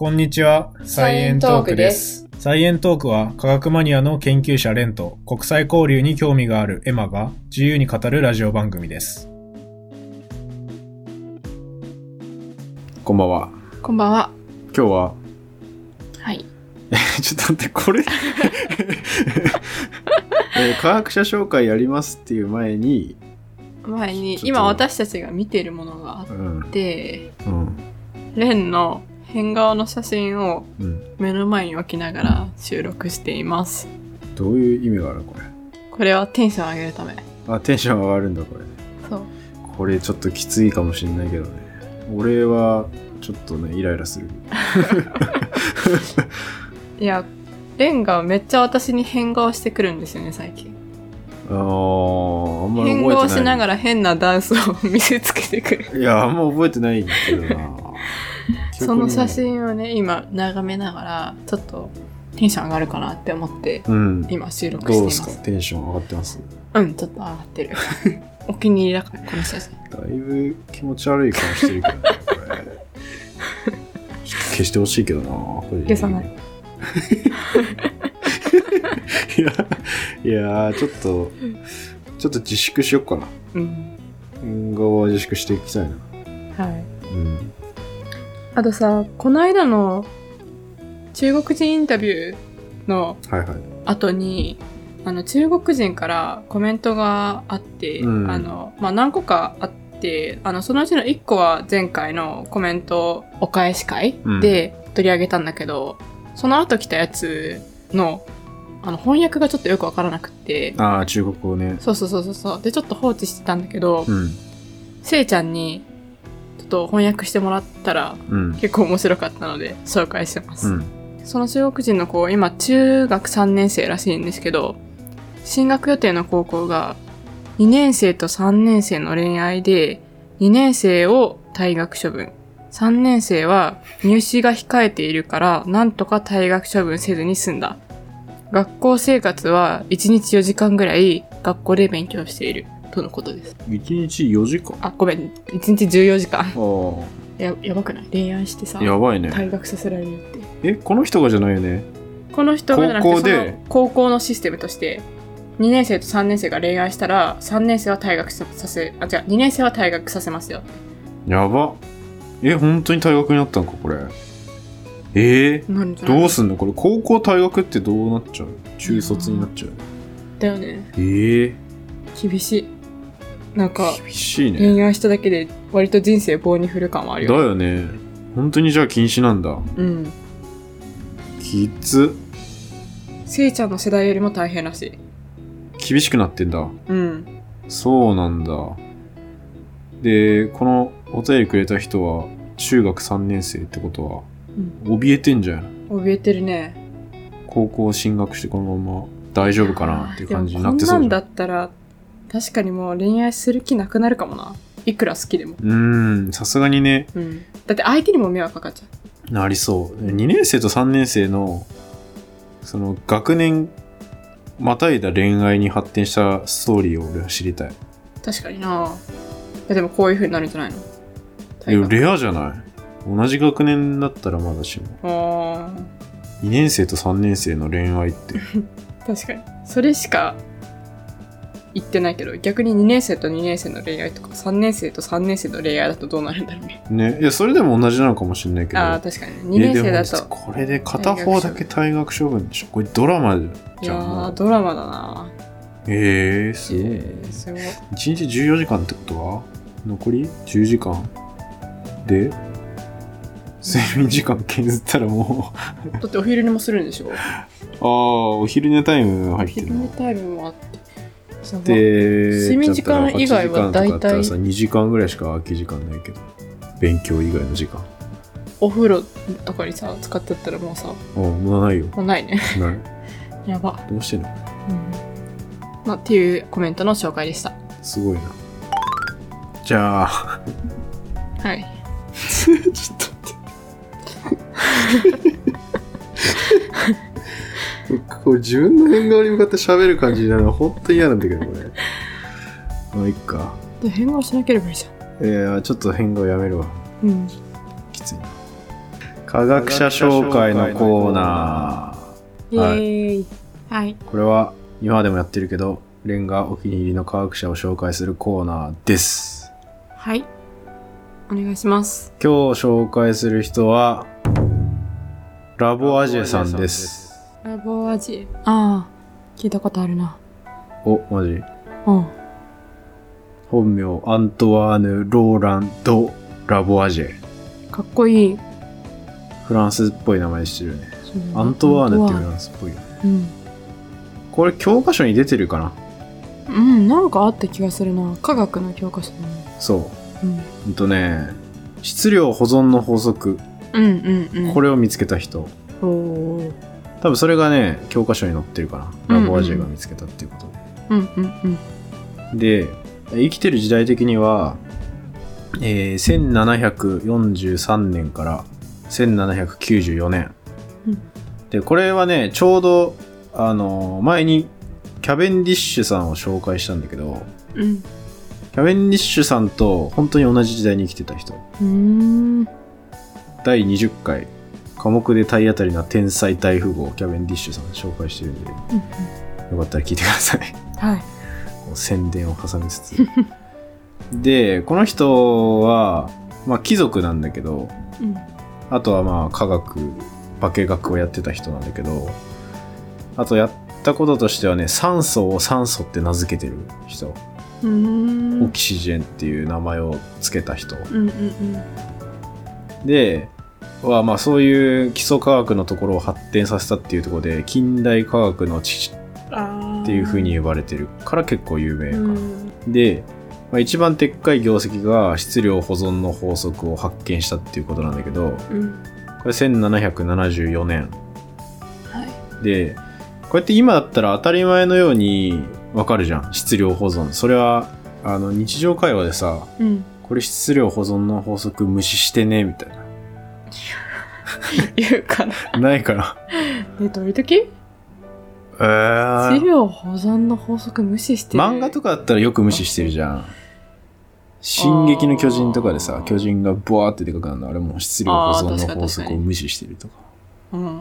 こんにちは、サイエントークです。サイエントークは科学マニアの研究者レンと国際交流に興味があるエマが自由に語るラジオ番組です。こんばんは。こんばんは。今日は、はい。ちょっと待って、これ、えー科学者紹介やりますっていう前に、前に今私たちが見てるものがあっうん、て、うん、レンの変顔の写真をうん。目の前に置きながら収録しています。どういう意味があるこれ？これはテンション上げるため。あ、テンション上がるんだ、これ。そう。これちょっときついかもしれないけどね。俺は、ちょっとね、イライラする。いや、レンがめっちゃ私に変顔してくるんですよね、最近。あー、あんまり変覚えてない。顔しながら変なダンスを 見せつけてくる。いや、あんま覚えてないけどな。その写記真をね、今眺めながら、ちょっとテンション上がるかなって思って、うん。今収録してどいうます。ですか？テンション上がってます？うん、ちょっと上がってる。お気に入りだから、この写真。だいぶ気持ち悪い顔してるけどね、消してほしいけどな。これ消さない。いや、いや、ちょっと、ちょっと自粛しよっかな。うん。変顔は自粛していきたいな。はい。うん。あとさ、この間の中国人インタビューのはいはい。後に、あの中国人からコメントがあって、うんあの、まあ、何個かあって、あの、そのうちの1個は前回のコメントお返し会うんで取り上げたんだけど、その後来たやつの、あの、翻訳がちょっとよくわからなくって、ああ、中国語ね。そうそうそうそう。で、ちょっと放置してたんだけど、うん。せいちゃんに、と翻訳してもらったら、うん。結構面白かったので紹介してます、うん。その中国人の子今中学3年生らしいんですけど進学予定の高校が2年生と3年生の恋愛で2年生を退学処分3年生は入試が控えているからなんとか退学処分せずに済んだ学校生活は1日4時間ぐらい学校で勉強しているとのことです？1日4時間？あごめん。1日14時間。あややばくない？恋愛してさあ、やばいね。退学させられるって。え、この人がじゃないよね？この人がじゃなくて高校で？その高校のシステムとして2年生と3年生が恋愛したら3年生は退学させあ違う2年生は退学させますよ。やば。え、本当に退学になったんか、これ？えー、なんじゃない？どうすんの？これ、高校退学ってどうなっちゃう？中卒になっちゃう？だよね。えー、厳しいなんか厳しいね。恋愛しただけで割と人生棒に振る感はあるだよよね。本当にじゃあ禁止なんだ。うんきつ。せいちゃんの世代よりも大変らしい厳しくなってんだ。うんそうなんだ。で、このお便りくれた人は中学3年生ってことは、うん怯えてんじゃん。怯えてるね高校進学してこのまま大丈夫かなっていう感じになってでもこんなんだそうじゃん。ったら確かにもう恋愛する気なくなるかもな。いくら好きでも。うーん、さすがにね、うん。だって相手にも迷惑かかっちゃう。なりそう。2年生と3年生の、その学年またいだ恋愛に発展したストーリーを俺は知りたい。確かにな。いやでもこういう風になるんじゃないの？いやレアじゃない？同じ学年だったらまだしも。あ2年生と3年生の恋愛って。ー 確かに。それしか言ってないけど逆に2年生と2年生の恋愛とか3年生と3年生の恋愛だとどうなるんだろうね。ね。いや、それでも同じなのかもしれないけど。ああ確かに2年生だと。これで片方だけ退学処分でしょ。これドラマいやじゃん。もーう。ドラマだな。ええー、すごい、ねえーすごい。1日14時間ってことは？残り？10時間？で？睡眠時間削ったらもう。だってお昼寝もするんでしょ？ああお昼寝タイム入ってるの。昼寝タイムもあって睡眠時間以外は大体8時間とかだったらさ2時間ぐらいしか空き時間ないけど勉強以外の時間。お風呂とかにさ使ってったらもうさあもうないよ。もうないね。ない。やば。どうしてんの？うん。まあっていうコメントの紹介でした。すごいな。じゃあ。はい。ちょっと待って。これ自分の変顔に向かって喋る感じになるのは本当に嫌なんだけど、これ。まあ、いっか。で変顔しなければいいじゃいや、ちょっと変顔やめるわ。んうんきついな。科学者紹介のコーナーイ。はい。ー。これは今までもやってるけど、レンがお気に入りの科学者を紹介するコーナーです。はい。お願いします。今日紹介する人は、ラボアジェさんです。ラボアジああ、聞いたことあるな。お、マジうん。本名、アントワーヌ・ローランド・ラボアジェ。かっこいい。フランスっぽい名前してるね。アントワーヌってフランスっぽいよね。トワーヌこれ教科書に出てるかな？うん。うん、なんかあった気がするな。科学の教科書だね。そう。うん。ほんとね、質量保存の法則。うんうんうん。これを見つけた人。おお。多分それがね、教科書に載ってるかな。ラボアジェが見つけたっていうことうんうんうん。で。で、生きてる時代的には、えー、1743年から1794年。うんで、これはね、ちょうど、あの、前にキャベンディッシュさんを紹介したんだけど、うん。キャベンディッシュさんと本当に同じ時代に生きてた人。第20回、科目で体当たりな天才大富豪、キャベンディッシュさん紹介してるんで、ようんかったら聞いてください。はい。宣伝を挟みつつ。で、この人は、まあ貴族なんだけど、うん。あとはまあ科学、化学をやってた人なんだけど、あとやったこととしてはね、酸素を酸素って名付けてる人。オキシジェンっていう名前を付けた人。うんうんうん。で、はまあそういう基礎科学のところを発展させたっていうところで、近代科学の父。っていう風に呼ばれてるから結構有名かな。うん。で、まあ、一番でっかい業績が質量保存の法則を発見したっていうことなんだけど、うん。これ1774年。はい。で、こうやって今だったら当たり前のようにわかるじゃん。質量保存。それは、あの、日常会話でさ、うん。これ質量保存の法則無視してね、みたい 言うかな。な。ないかな。え、どういう時？えー資料保存の法則無視してる漫画とかだったらよく無視してるじゃん。進撃の巨人とかでさ、巨人がブワーってでかくなるの、あれも質量保存の法則を無視してるとか。うん。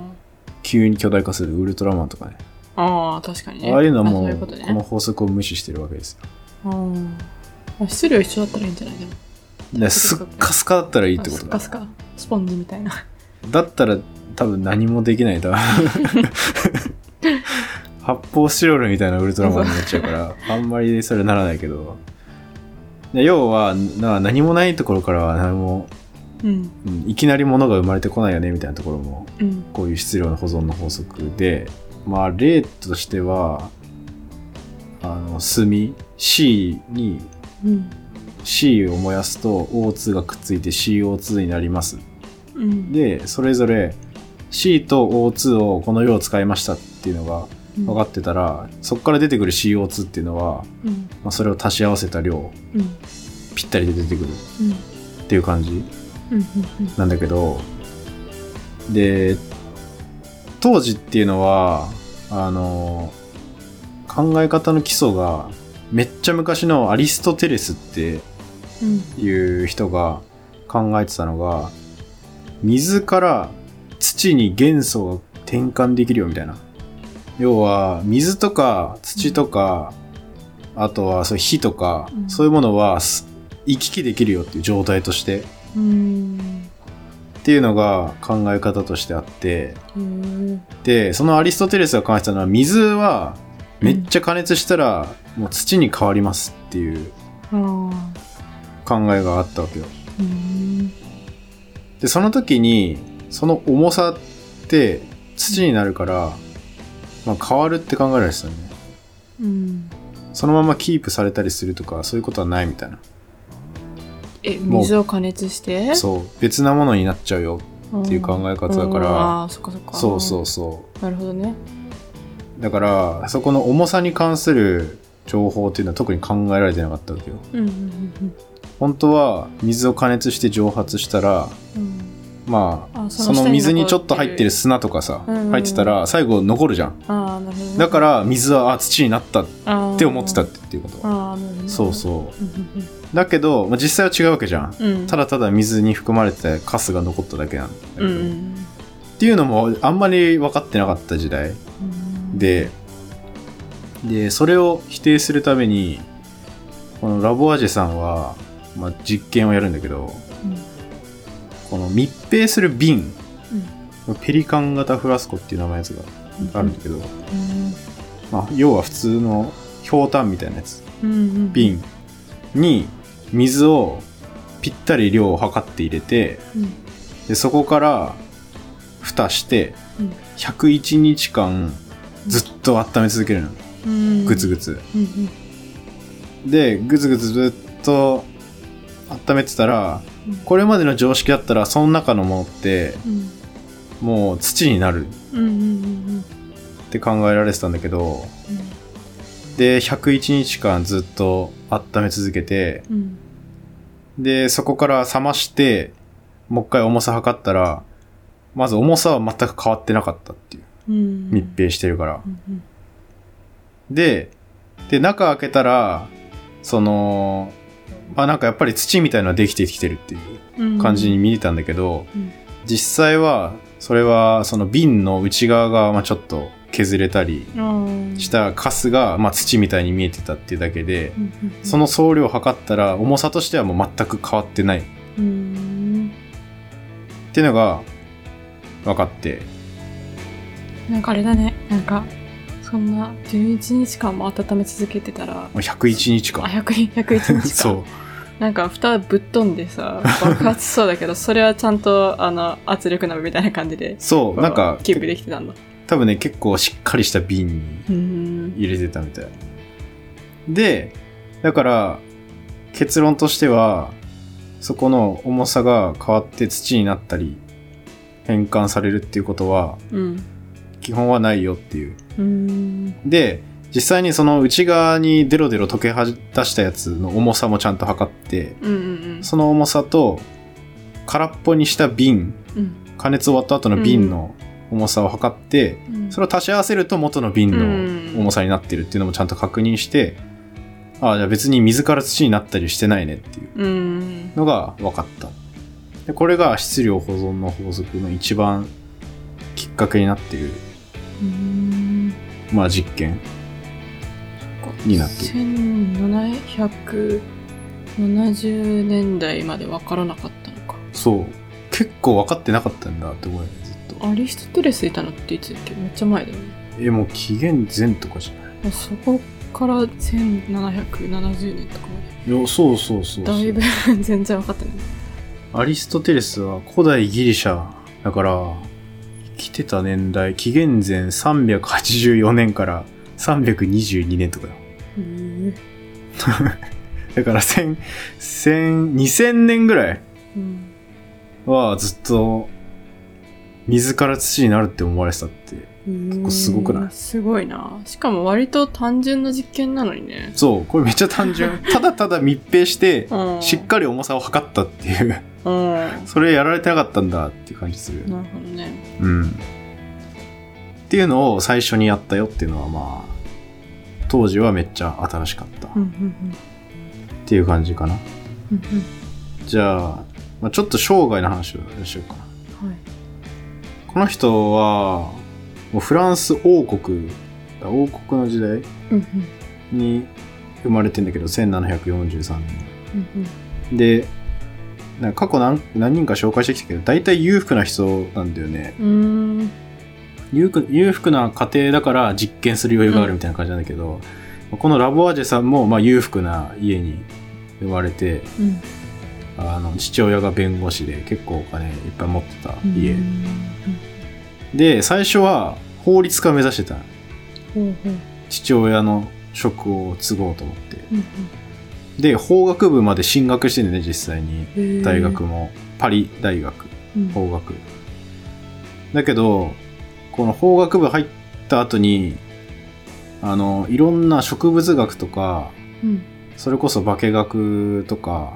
急に巨大化するウルトラマンとかね。ああ、確かにね。ああいうのはあもう、ことね。この法則を無視してるわけですよ。うん。あ質量一緒だったらいいんじゃないでも。ですっかすかだったらいいってことだあス。カスカ。スポンジみたいな。だったら多分何もできないと。発泡スチロールみたいなウルトラマンになっちゃうから、あんまりそれならないけど。で要はな、何もないところからは何も、うん。うんいきなり物が生まれてこないよねみたいなところも、うん。こういう質量の保存の法則で、まあ例としては、あの、炭、C にうん。C を燃やすと O2 がくっついて CO2 になります。うん。で、それぞれ C と O2 をこの量使いましたっていうのがうん、分かってたら、そこから出てくる CO2 っていうのは、うん。まあ、それを足し合わせた量、うん。ぴったりで出てくるうん。っていう感じうん。うん。なんだけど、で、当時っていうのは、あの、考え方の基礎が、めっちゃ昔のアリストテレスってうん。いう人が考えてたのが、水から土に元素が転換できるよみたいな。要は、水とか土とか、あとはそ火とか、うんそういうものはす行き来できるよっていう状態としてうん。っていうのが考え方としてあって、へーで、そのアリストテレスが考えてたのは、水はめっちゃ加熱したらもう土に変わりますっていうあー考えがあったわけよ。うん。で、その時に、その重さって土になるから、まあ変わるって考えられてたね。うん。そのままキープされたりするとか、そういうことはないみたいな。え、水を加熱して？そう、別なものになっちゃうよっていう考え方だから、ああ、そっかそっか。そうそうそう。なるほどね。だから、そこの重さに関する情報っていうのは特に考えられてなかったわけよ。うんうん本当は水を加熱して蒸発したら、うん。うん。まああその水にちょっと入ってる砂とかさ、うんうん。入ってたら最後残るじゃん。ね。だから水はあ土になったっって思ってたってっていうこと。ね。そうそう。うんだけど、まあ、実際は違うわけじゃん。うん。うんただただ水に含まれてたカスが残っただけなんだけど、うんうん。っていうのもあんまり分かってなかった時代。うんででそれを否定するためにこのラボアジェさんは、まあ、実験をやるんだけどうん。この密閉する瓶。うん。ペリカン型フラスコっていう名前のやつがあるんだけど、うん。まあ、要は普通のひょうたんみたいなやつ。瓶に水をぴったり量を測って入れてうん。でそこから蓋してうん。101日間ずっと温め続けるの。うん。グツグツ。でグツグツずっと温めてたらうんこれまでの常識だったらその中のものってうんもう土になるって考えられてたんだけどで101日間ずっと温め続けてでそこから冷ましてもう一回重さ測ったらまず重さは全く変わってなかったっていう密閉してるから。でで中開けたらそのまあなんかやっぱり土みたいのはできてきてるっていううん。感じに見えたんだけど、うん。実際はそれはその瓶の内側がまあちょっと削れたりうんしたカスがまあ土みたいに見えてたっていうだけでうんうんその総量を測ったら重さとしてはもう全く変わってない。っうん。ていうのが分かって。なんかあれだね。なんかそんな11日間も温め続けてたら。もう101日あ間100 101日間。そう。なんか蓋ぶっ飛んでさ爆発しそうだけど それはちゃんとあの圧力鍋みたいな感じでそうなんかキープできてたんだ。多分ね結構しっかりした瓶にうん。入れてたみたい。でだから結論としてはそこの重さが変わって土になったり変換されるっていうことはうん基本はないよっていう。うん。で実際にその内側にデロデロ溶けは出したやつの重さもちゃんと測ってうんうんその重さと空っぽにした瓶うん。加熱終わった後の瓶の重さを測って、うん。それを足し合わせると元の瓶うん。の重さになってるっていうのもちゃんと確認して、ああ、じゃあ別に水から土になったりしてないねっていう。うん。のが分かった。でこれが質量保存の法則の一番きっかけになっている、うんまあ実験。になっている。1770年代まで分からなかったのか。そう。結構分かってなかったんだって思うよね、ずっと。アリストテレスいたのっていつだっけ？めっちゃ前だよね。え、もう紀元前とかじゃない？そこから1770年とかまいや、そうそうそうだいぶ 全然分かってない。アリストテレスは古代ギリシャだから生きてた年代紀元前384年から322年とかよへ だから1000 1000 2000年ぐらいうん。はずっと水から土になるって思われてたって結構すごくない？すごいな。しかも割と単純な実験なのにね。そうこれめっちゃ単純。ただただ密閉してうん。しっかり重さを測ったっていう。うん。な それやられてなかったんだっていう感じするるほどね。うん。っていうのを最初にやったよっていうのはまあ、当時はめっちゃ新しかった。っていう感じかな。うんうん。じゃあ、まあ、ちょっと生涯の話をしようかな。はい。この人は、もうフランス王国、王国の時代うんうん。に生まれてんだけど、1743年。うんうんで、なんか過去何何人か紹介してきたけど、大体裕福な人なんだよね。裕福裕福な家庭だから実験する余裕があるみたいな感じなんだけど、このラボアジェさんもまあ裕福な家に生まれてうん。あの父親が弁護士で結構お金いっぱい持ってた家、うんで最初は法律家目指してた。ほうほう父親の職を継ごうと思って。うんで法学部まで進学してんだね実際に。大学も。パリ大学。うん。法学。だけどこの法学部入った後にあのいろんな植物学とかうん。それこそ化学とか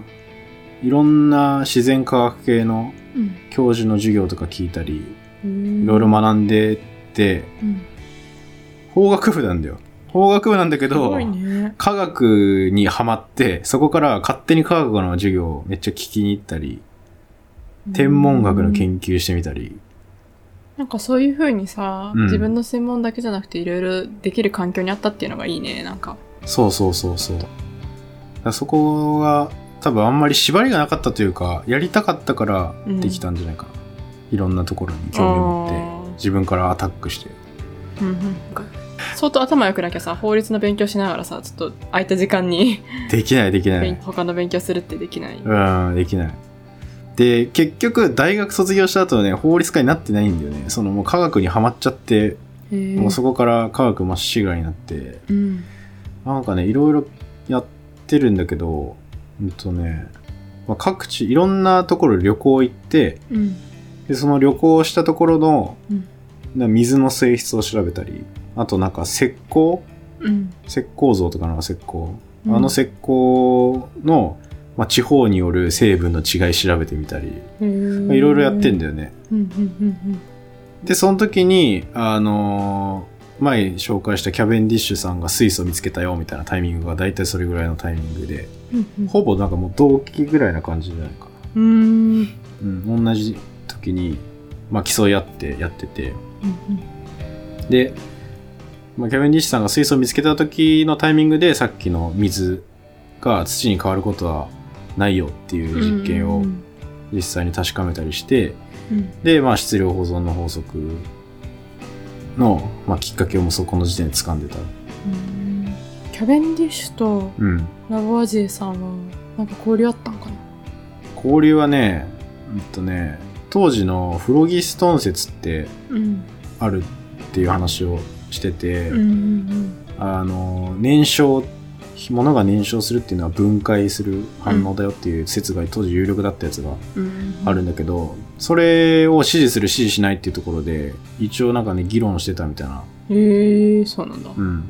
いろんな自然科学系のうん。教授の授業とか聞いたり、うんいろいろ学んでって、うん法学部なんだよ。法学部なんだけすど、ね。科学にハマって、そこから勝手に科学の授業をめっちゃ聞きに行ったり、天文学の研究してみたり、なんかそういう風にさ、うん自分の専門だけじゃなくていろいろできる環境にあったっていうのがいいね、なんか。そうそうそうそう。そこが多分あんまり縛りがなかったというか、やりたかったからできたんじゃないかな。いろんなところに興味を持って、自分からアタックして。うんうん相当頭良くなきゃさ、法律の勉強しながらさ、ちょっと空いた時間に できないできない。他の勉強するってできない。うん、できない。で、結局、大学卒業した後はね、法律家になってないんだよね。そのもう科学にはまっちゃって、もうそこから科学まっしぐらになって、うん。なんかね、いろいろやってるんだけど、うんとね、まあ、各地、いろんなところ旅行行って、うん。で、その旅行したところの、うんな水の性質を調べたり、あとなんか石膏？うん。石膏像とかなんか石膏。うんあの石膏の、まあ、地方による成分の違い調べてみたり、まあいろいろやってんだよね。で、その時に、あのー前紹介したキャベンディッシュさんが水素見つけたよみたいなタイミングが大体それぐらいのタイミングで、うんうん。ほぼなんかもう同期ぐらいな感じじゃないかな。うーん。うん、同じ時に、まあ、競い合ってやってて、うんで、まあ、キャベンディッシュさんが水素を見つけた時のタイミングでさっきの水が土に変わることはないよっていううん実験をうん実際に確かめたりして、うん。で、まあ、質量保存の法則の、まあ、きっかけをもうそこの時点で掴んでた。うん。キャベンディッシュとうん。ラボアジエさんはなんか交流あったんかな？交流はね、うんとね、当時のフロギストン説ってうん。あるっていう話をしてて、うんうんあの、燃焼、物が燃焼するっていうのは分解する反応だよっていう説が当時有力だったやつがあるんだけど、それを支持する支持しないっていうところで、一応なんかね、議論してたみたいな。へえそうなんだ。うん。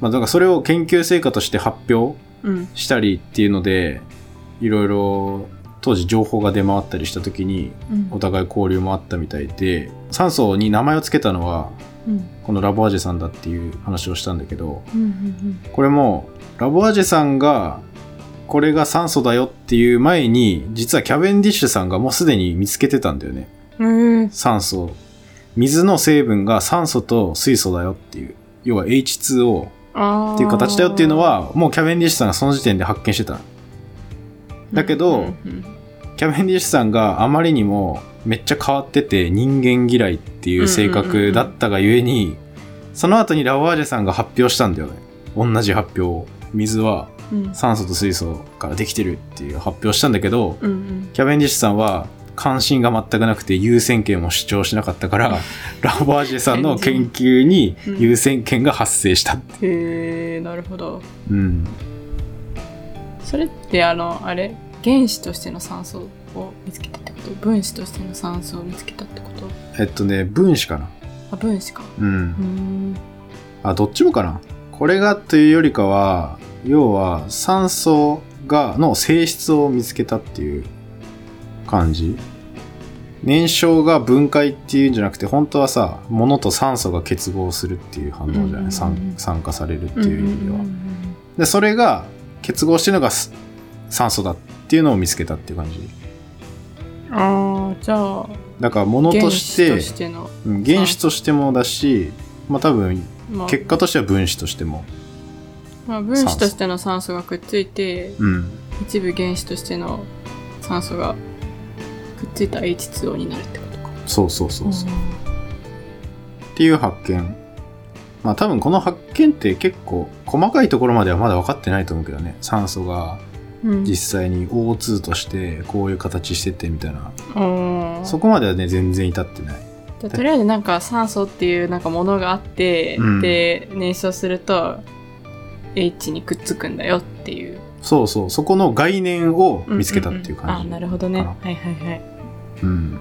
まあだからそれを研究成果として発表うん。したりっていうので、いろいろ当時情報が出回ったりした時に、うんお互い交流もあったみたいで、酸素に名前を付けたのは、うんこのラボアジェさんだっていう話をしたんだけど、うんうんこれも、ラボアジェさんが、これが酸素だよっていう前に、実はキャベンディッシュさんがもうすでに見つけてたんだよね。うん酸素。水の成分が酸素と水素だよっていう。要は H2O あーっていう形だよっていうのは、もうキャベンディッシュさんがその時点で発見してた。だけどうんうんキャベンディッシュさんがあまりにもめっちゃ変わってて人間嫌いっていう性格だったがゆえに、その後にラボアジェさんが発表したんだよね。同じ発表を。水はうん酸素と水素からできてるっていう発表したんだけど、うんうんキャベンディッシュさんは関心が全くなくて優先権も主張しなかったから、ラボアジェさんの研究に 優先権が発生したって。へえなるほどうん。それってあのあれ？原子としての酸素を見つけたってこと？分子としての酸素を見つけたってこと？えっとね、分子かな。あ分子かうんう。んあ、どっちもかな。これがというよりかは、要は酸素が、の性質を見つけたっていう感じ。燃焼が分解っていうんじゃなくて、本当はさ、物と酸素が結合するっていう反応じゃない、うんうんうん酸酸化されるっていう意味では。で、それが結合してるのがす酸素だっていうのを見つけたっていう感じ。ああじゃあだから物として、原子としての、うん原子としてもだし、まあ多分まあ結果としては分子としても。まあ、分子としての酸素がくっついてうん。一部原子としての酸素がくっついた H2O になるってことかそうそうそうそう。っていう発見。まあ多分この発見って結構細かいところまではまだ分かってないと思うけどね。酸素がうん。実際に O2 としてこういう形しててみたいな。うん。そこまではね、全然至ってない。とりあえずなんか酸素っていうなんかものがあって、うん。で燃焼すると H にくっつくんだよっていう。そうそう。そこの概念を見つけたっていう感じ。んんんあなるほどね。はいはいはい。うん。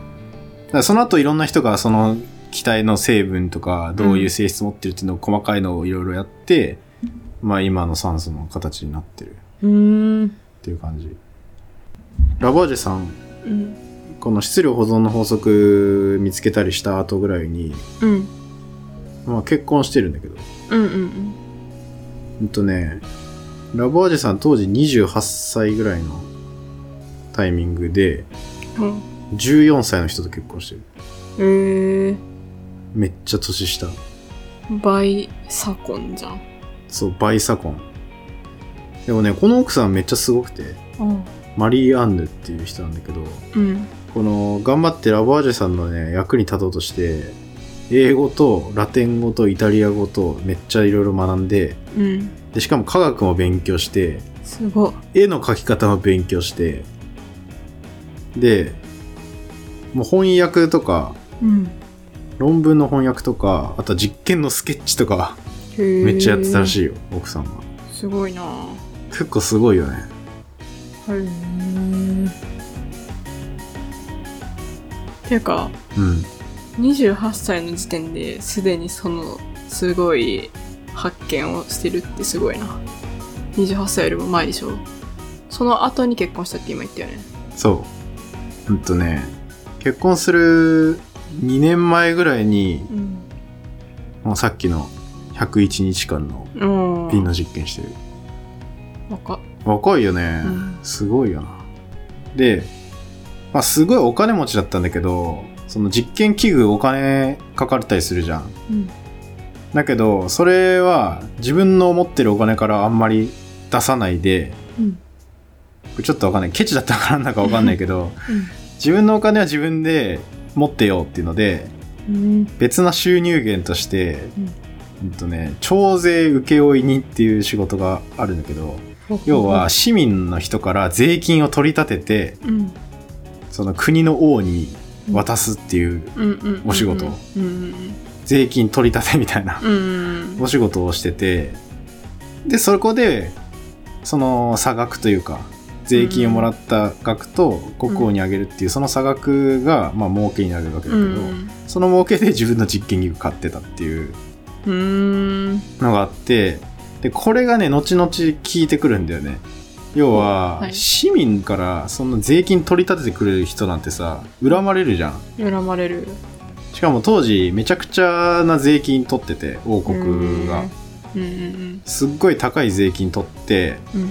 その後いろんな人がその気体の成分とかどういう性質持ってるっていうのを細かいのをいろいろやって、まあ今の酸素の形になってる。うーんっていう感じ。ラバージェさんうん。この質量保存の法則見つけたりした後ぐらいに、うん。まあ、結婚してるんだけどうんうんうんとねラバージェさん当時28歳ぐらいのタイミングでうん。14歳の人と結婚してるうん。えめっちゃ年下ー、バイサコンじゃん。そうバイサコンでもねこの奥さんめっちゃすごくてうん。マリー・アンヌっていう人なんだけどうん。この頑張ってラバージェさんのね役に立とうとして英語とラテン語とイタリア語とめっちゃいろいろ学んでうん。でしかも科学も勉強してすごい。絵の描き方も勉強してでもう翻訳とかうん。論文の翻訳とかあとは実験のスケッチとかへめっちゃやってたらしい。いよ奥さんはすごいな結構すごいよねへー。ていうか、うん28歳の時点ですでにそのすごい発見をしてるってすごいな。28歳よりも前でしょその後に結婚したって今言ったよね。そううんとね結婚する2年前ぐらいにうん。もうさっきの101日間のうん。ピンの実験してる若っ。若いよね、うんすごいよなで、まあ、すごいお金持ちだったんだけどその実験器具お金かかったりするじゃんうん。だけどそれは自分の持ってるお金からあんまり出さないでうん。ちょっとわかんないケチだったからなんだかわかんないけどうん。自分のお金は自分で持ってよっていうのでうん。別な収入源として、うんうんとね、徴税請負人っていう仕事があるんだけど要は、市民の人から税金を取り立ててうん。その国の王に渡すっていう。お仕事うん税金取り立てみたいな。お仕事をしててでそこでその差額というか税金をもらった額と国王にあげるっていうその差額がまあ儲けになるわけだうけど、ん。その儲けで自分の実験器具買ってたっていううん。のがあってでこれがね後々効いてくるんだよね。要は、はい。市民からその税金取り立ててくれる人なんてさ恨まれるじゃん。恨まれる。しかも当時めちゃくちゃな税金取ってて王国が。うん。うんすっごい高い税金取ってうん。うん。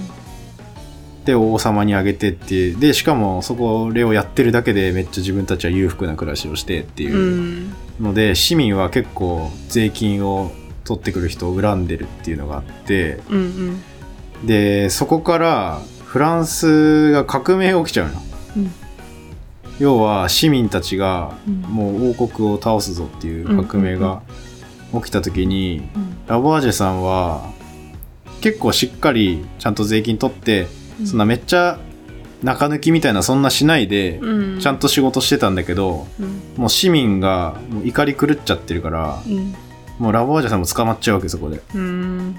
で王様にあげてっていう。でしかもそこをやってるだけでめっちゃ自分たちは裕福な暮らしをしてっていううん。ので、市民は結構税金を取ってくる人を恨んでるっていうのがあってうんうん。でそこからフランスが革命が起きちゃうの、うん要は市民たちがうんもう王国を倒すぞっていう革命が起きた時に、うんラボアージェさんは結構しっかりちゃんと税金取って、そんなめっちゃ中抜きみたいなそんなしないで、うん。ちゃんと仕事してたんだけどうん。もう市民が怒り狂っちゃってるからうん。もうラボアージェさんも捕まっちゃうわけそこでうん。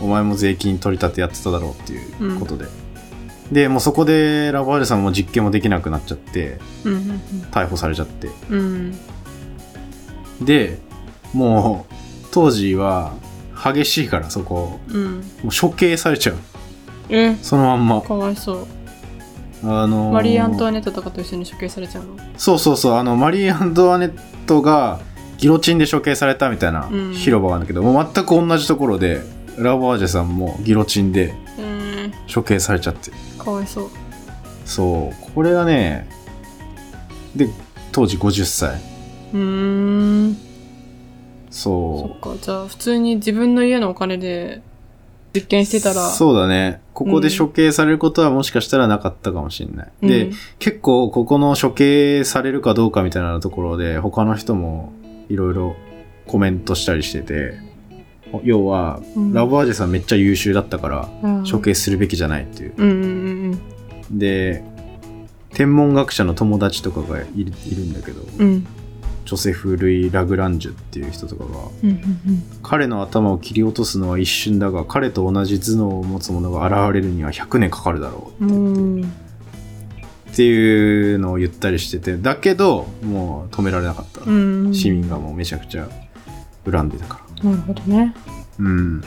お前も税金取り立てやってただろうっていうことで、でもうそこでラボアージェさんも実験もできなくなっちゃってうん。逮捕されちゃってうん。でもう当時は激しいからそこうん。もう処刑されちゃうえ、そのまんまかわいそう。あのーマリー・アントワネットとかと一緒に処刑されちゃうの？そうそうそうあのマリー・アントワネットがギロチンで処刑されたみたいなうん広場があるんだけど、もう全く同じところでラボアージェさんもギロチンでうん。処刑されちゃってかわいそう。そうこれがねで当時50歳うーん。そそうっか。じゃあ、普通に自分の家のお金で実験してたら。そうだねここで処刑されることはもしかしたらなかったかもしれない、うん。で結構ここの処刑されるかどうかみたいなところで他の人もいろいろコメントしたりしてて要は、うんラボアージェさんめっちゃ優秀だったからうん処刑するべきじゃないっていう、うんうんうんで天文学者の友達とかがいるいるんだけど、うん。うん。ジョセフ・ルイ・ラグランジュっていう人とかがうんうん彼の頭を切り落とすのは一瞬だが彼と同じ頭脳を持つ者が現れるには100年かかるだろううん。うん。っていうのを言ったりしててだけどもう止められなかった、うん。市民がもうめちゃくちゃ恨んでたからなるほどね。うん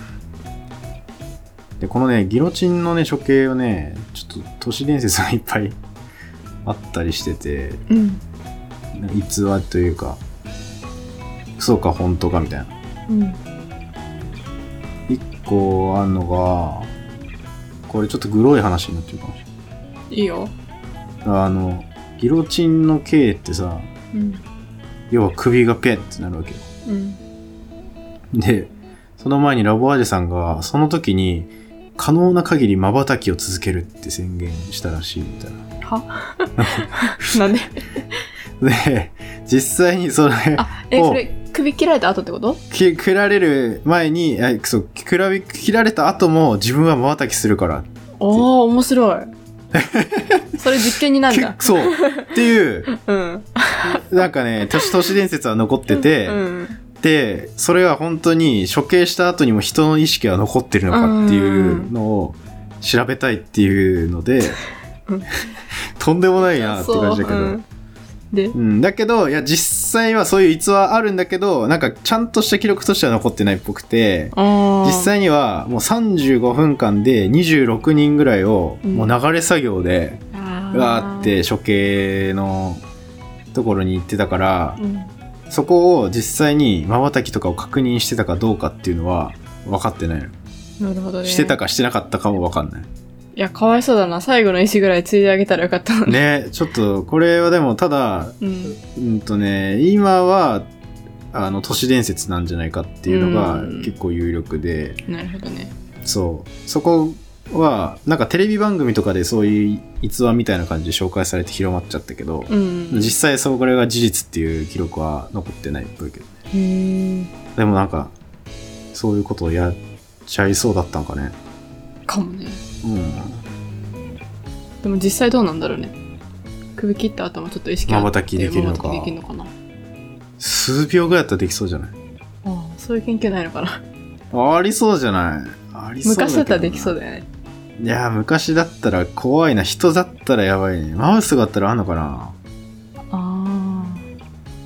で、このね、ギロチンのね、処刑をね、ちょっと都市伝説がいっぱい あったりしてて、うん。逸話というか、嘘か本当かみたいな。うん。一個あんのが、これちょっとグロい話になってるかもしいいよ。あの、ギロチンの刑ってさ、うん。要は首がペンってなるわけよ。うん。で、その前にラボアジェさんが、その時に、可能な限り瞬きを続けるって宣言したらしいみたいな。は？なんで？で、実際にそれ、あ、え、おそれ、首切られた後ってこと？き切られる前に、あそう、切られ切られた後も自分は瞬きするから。おー、面白い。それ実験になるんだ。けそう。っていう、うん。なんかね、都市都市伝説は残ってて、うん。で、それは本当に処刑した後にも人の意識は残ってるのかっていうのを調べたいっていうのでうん、とんでもないなって感じだけど。で、うん、だけど、いや、実際はそういう逸話あるんだけど、なんかちゃんとした記録としては残ってないっぽくて、実際にはもう35分間で26人ぐらいをうんもう流れ作業で、あーわーって処刑のところに行ってたから、うん。そこを実際に瞬きとかを確認してたかどうかっていうのは分かってないの。なるほどね。してたかしてなかったかも分かんない。いや、かわいそうだな。最後の石ぐらいついであげたらよかったのに。ね、ちょっとこれはでもただ、うん。うんとね、今は、あの、都市伝説なんじゃないかっていうのがうん結構有力で、なるほどね。そう。そこは、なんかテレビ番組とかでそういう逸話みたいな感じで紹介されて広まっちゃったけど、うん。実際そこれが事実っていう記録は残ってないっぽいけどね。でもなんか、そういうことをやっちゃいそうだったんかね。かもね。うん。でも実際どうなんだろうね。首切った後もちょっと意識あって瞬きできるのか瞬きできるのかな。数秒ぐらいだったらできそうじゃない？ああ、そういう研究ないのかな。ありそうじゃない？ありそうだ昔だったらできそうだよね。いやー、昔だったら怖いな。人だったらやばいね。マウスがあったらあんのかな？ああ。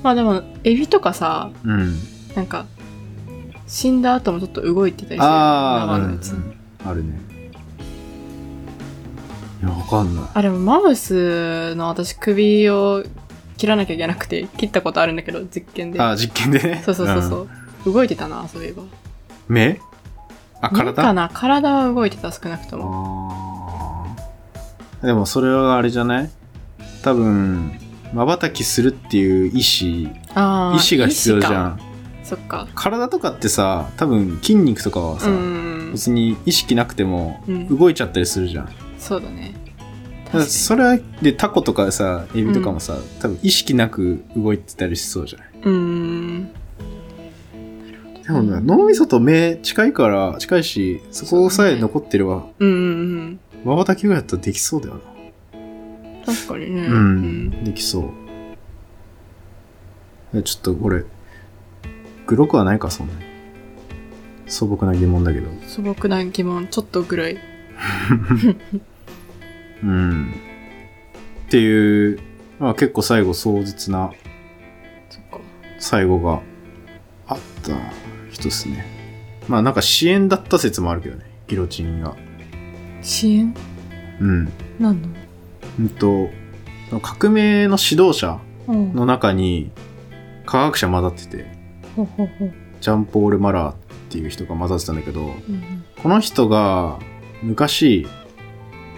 まあでも、エビとかさ、うん。なんか、死んだ後もちょっと動いてたりする。ああ、うん生のやつ。あるね。いや、わかんない。あ、でもマウスの私首を切らなきゃいけなくて、切ったことあるんだけど、実験で。あー実験でね。そうそうそうそうう。動いてたな、そういえば。ん。目？あ、目体かな？体は動いてた、少なくとも。でもそれはあれじゃない？多分、瞬きするっていう意志、ああ。意志が必要じゃ。ん。そっか。体とかってさ、多分筋肉とかはさ、うん。別に意識なくてもうん動いちゃったりするじゃん。そうだね。それはでタコとかさエビとかもさ、多分意識なく動いてたりしそうじゃない？うん。でもね脳みそと目近いから近いしそこさえ残ってればうんうんまばたきぐらいだったらできそうだよな。うん。確かにね。うん、できそう。ちょっとこれグロくはないかそんなに。素朴な疑問だけど。素朴な疑問、ちょっとぐらい。うんっていう、まあ、結構最後壮絶な。最後があった人ですね。まあなんか支援だった説もあるけどね、ギロチンが。支援？うん。何のうんと、革命の指導者うん。の中に科学者混ざってて。ジャンポール・マラーっていう人が混ざってたんだけど、うんこの人が昔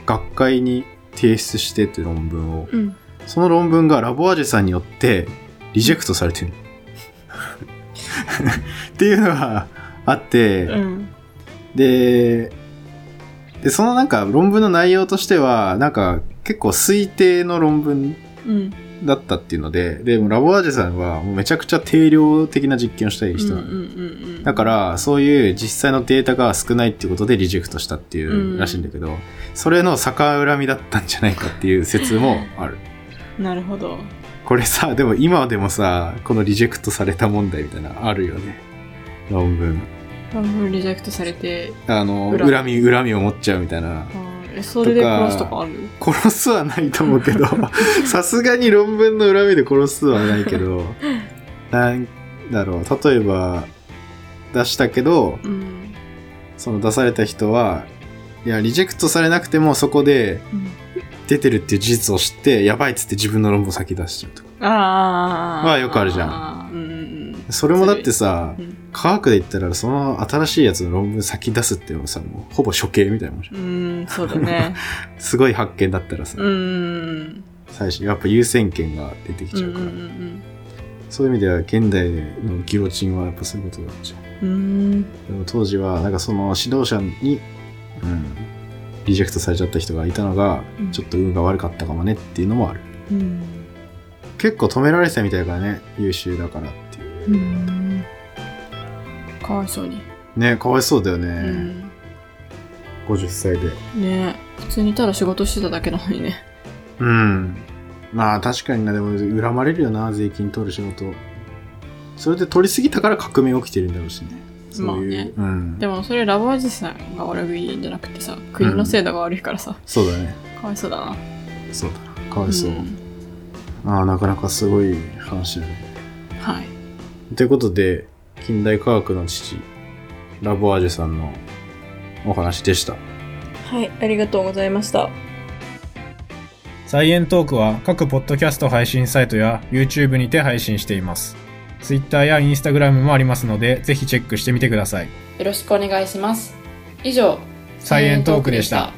学会に提出してって論文を、うん。その論文がラボアジェさんによってリジェクトされてる。っていうのがあって、うん。で、で、そのなんか論文の内容としては、なんか結構推定の論文うん。だったっていうので、でもラボアージェさんはもうめちゃくちゃ定量的な実験をしたい人なの、うんうんうんうん。だから、そういう実際のデータが少ないっていうことでリジェクトしたっていうらしいんだけど、それの逆恨みだったんじゃないかっていう説もある。なるほど。これさ、でも今でもさ、このリジェクトされた問題みたいなのあるよね。論文。論文リジェクトされて、あの、恨み、恨みを持っちゃうみたいな。え、それで殺すとかある？殺すはないと思うけど、さすがに論文の恨みで殺すはないけど、なんだろう、例えば、出したけど、うん。その出された人は、いや、リジェクトされなくてもそこでうん出てるっていう事実を知って、やばいっつって自分の論文先出しちゃうとか。ああよくあるじゃん。うんうんそれもだってさう、ん。科学で言ったらその新しいやつの論文先出すっていうのはさ、もうほぼ処刑みたいなもんじゃん。うん、そうだね。すごい発見だったらさ、うん。最初やっぱ優先権が出てきうんうちゃうから。んそういう意味では現代のギロチンはやっぱそういうことだっちゃう。うん。うん。でも当時はなんかその指導者に、うん、リジェクトされちゃった人がいたのが、うんちょっと運が悪かったかもねっていうのもある。うん。結構止められてたみたいだからね、優秀だからっう。うん。かわいそうに。ね、かわいそうだよね。うん。50歳で。ね普通にただ仕事してただけなのにね。うん。まあ確かにな、でも恨まれるよな、税金取る仕事。それで取りすぎたから革命起きてるんだろうしね。まあねうん。でもそれラボアジさんが悪いんじゃなくてさ、国の制度が悪いからさ、そうだね。かわいそうだな。そうだな。かわいそう。んああ、なかなかすごい話だね。はい。ということで、近代科学の父、ラボアージュさんのお話でした。はい、ありがとうございました。サイエントークは各ポッドキャスト配信サイトや YouTube にて配信しています。Twitter や Instagram もありますので、ぜひチェックしてみてください。よろしくお願いします。以上、サイエントークでした。